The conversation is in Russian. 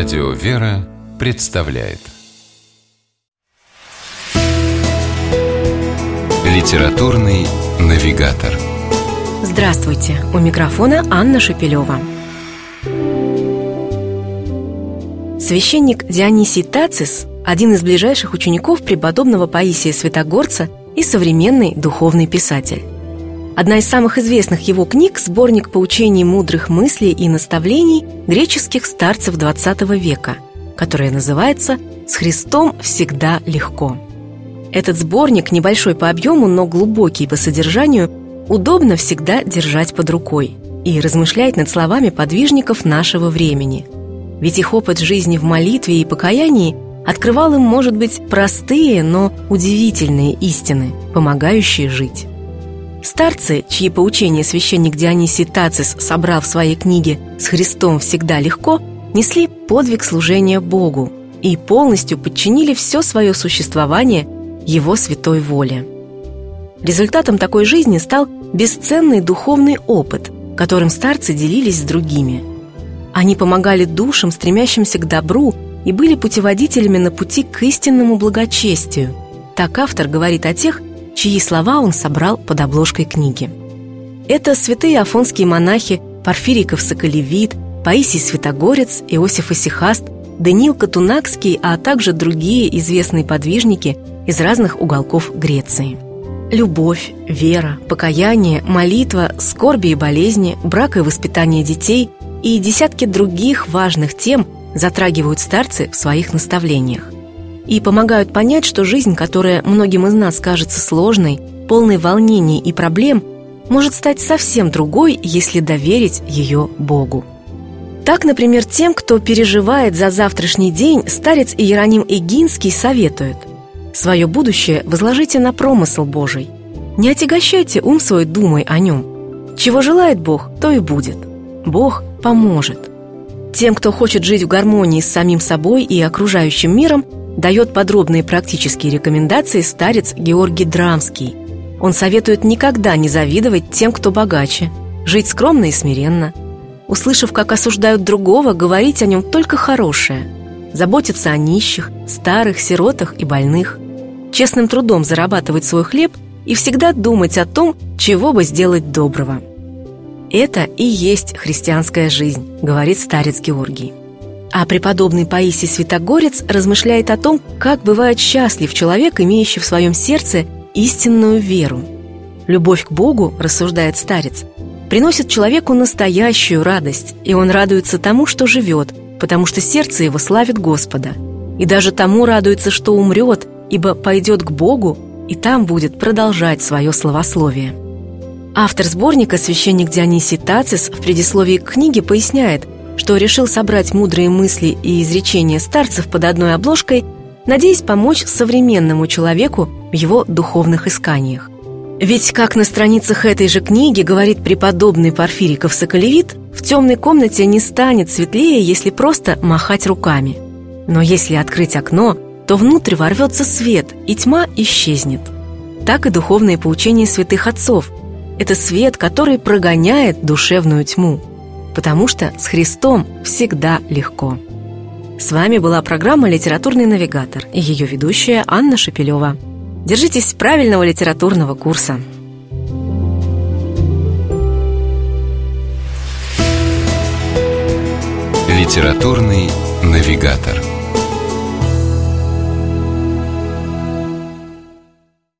Радио «Вера» представляет Литературный навигатор Здравствуйте! У микрофона Анна Шапилева. Священник Дионисий Тацис – один из ближайших учеников преподобного Паисия Святогорца и современный духовный писатель. Одна из самых известных его книг – сборник поучений мудрых мыслей и наставлений греческих старцев XX века, которая называется «С Христом всегда легко». Этот сборник, небольшой по объему, но глубокий по содержанию, удобно всегда держать под рукой и размышлять над словами подвижников нашего времени. Ведь их опыт жизни в молитве и покаянии открывал им, может быть, простые, но удивительные истины, помогающие жить. Старцы, чьи поучения священник Дионисий Тацис собрал в своей книге «С Христом всегда легко», несли подвиг служения Богу и полностью подчинили все свое существование Его святой воле. Результатом такой жизни стал бесценный духовный опыт, которым старцы делились с другими. Они помогали душам, стремящимся к добру, и были путеводителями на пути к истинному благочестию. Так автор говорит о тех, чьи слова он собрал под обложкой книги. Это святые афонские монахи Порфирий Ковсоколевит, Паисий Святогорец, Иосиф Исихаст, Даниил Катунакский, а также другие известные подвижники из разных уголков Греции. Любовь, вера, покаяние, молитва, скорби и болезни, брак и воспитание детей и десятки других важных тем затрагивают старцы в своих наставлениях и помогают понять, что жизнь, которая многим из нас кажется сложной, полной волнений и проблем, может стать совсем другой, если доверить ее Богу. Так, например, тем, кто переживает за завтрашний день, старец Иероним Эгинский советует «Свое будущее возложите на промысл Божий. Не отягощайте ум свой думой о нем. Чего желает Бог, то и будет. Бог поможет». Тем, кто хочет жить в гармонии с самим собой и окружающим миром, дает подробные практические рекомендации старец Георгий Драмский. Он советует никогда не завидовать тем, кто богаче, жить скромно и смиренно. Услышав, как осуждают другого, говорить о нем только хорошее. Заботиться о нищих, старых, сиротах и больных. Честным трудом зарабатывать свой хлеб и всегда думать о том, чего бы сделать доброго. Это и есть христианская жизнь, говорит старец Георгий. А преподобный Паисий Святогорец размышляет о том, как бывает счастлив человек, имеющий в своем сердце истинную веру. Любовь к Богу, рассуждает старец, приносит человеку настоящую радость, и он радуется тому, что живет, потому что сердце его славит Господа. И даже тому радуется, что умрет, ибо пойдет к Богу, и там будет продолжать свое словословие. Автор сборника, священник Дионисий Тацис, в предисловии к книге поясняет – что решил собрать мудрые мысли и изречения старцев под одной обложкой, надеясь помочь современному человеку в его духовных исканиях. Ведь, как на страницах этой же книги говорит преподобный Порфириков Соколевит, в темной комнате не станет светлее, если просто махать руками. Но если открыть окно, то внутрь ворвется свет, и тьма исчезнет. Так и духовные поучения святых отцов. Это свет, который прогоняет душевную тьму потому что с Христом всегда легко. С вами была программа «Литературный навигатор» и ее ведущая Анна Шапилева. Держитесь правильного литературного курса. «Литературный навигатор»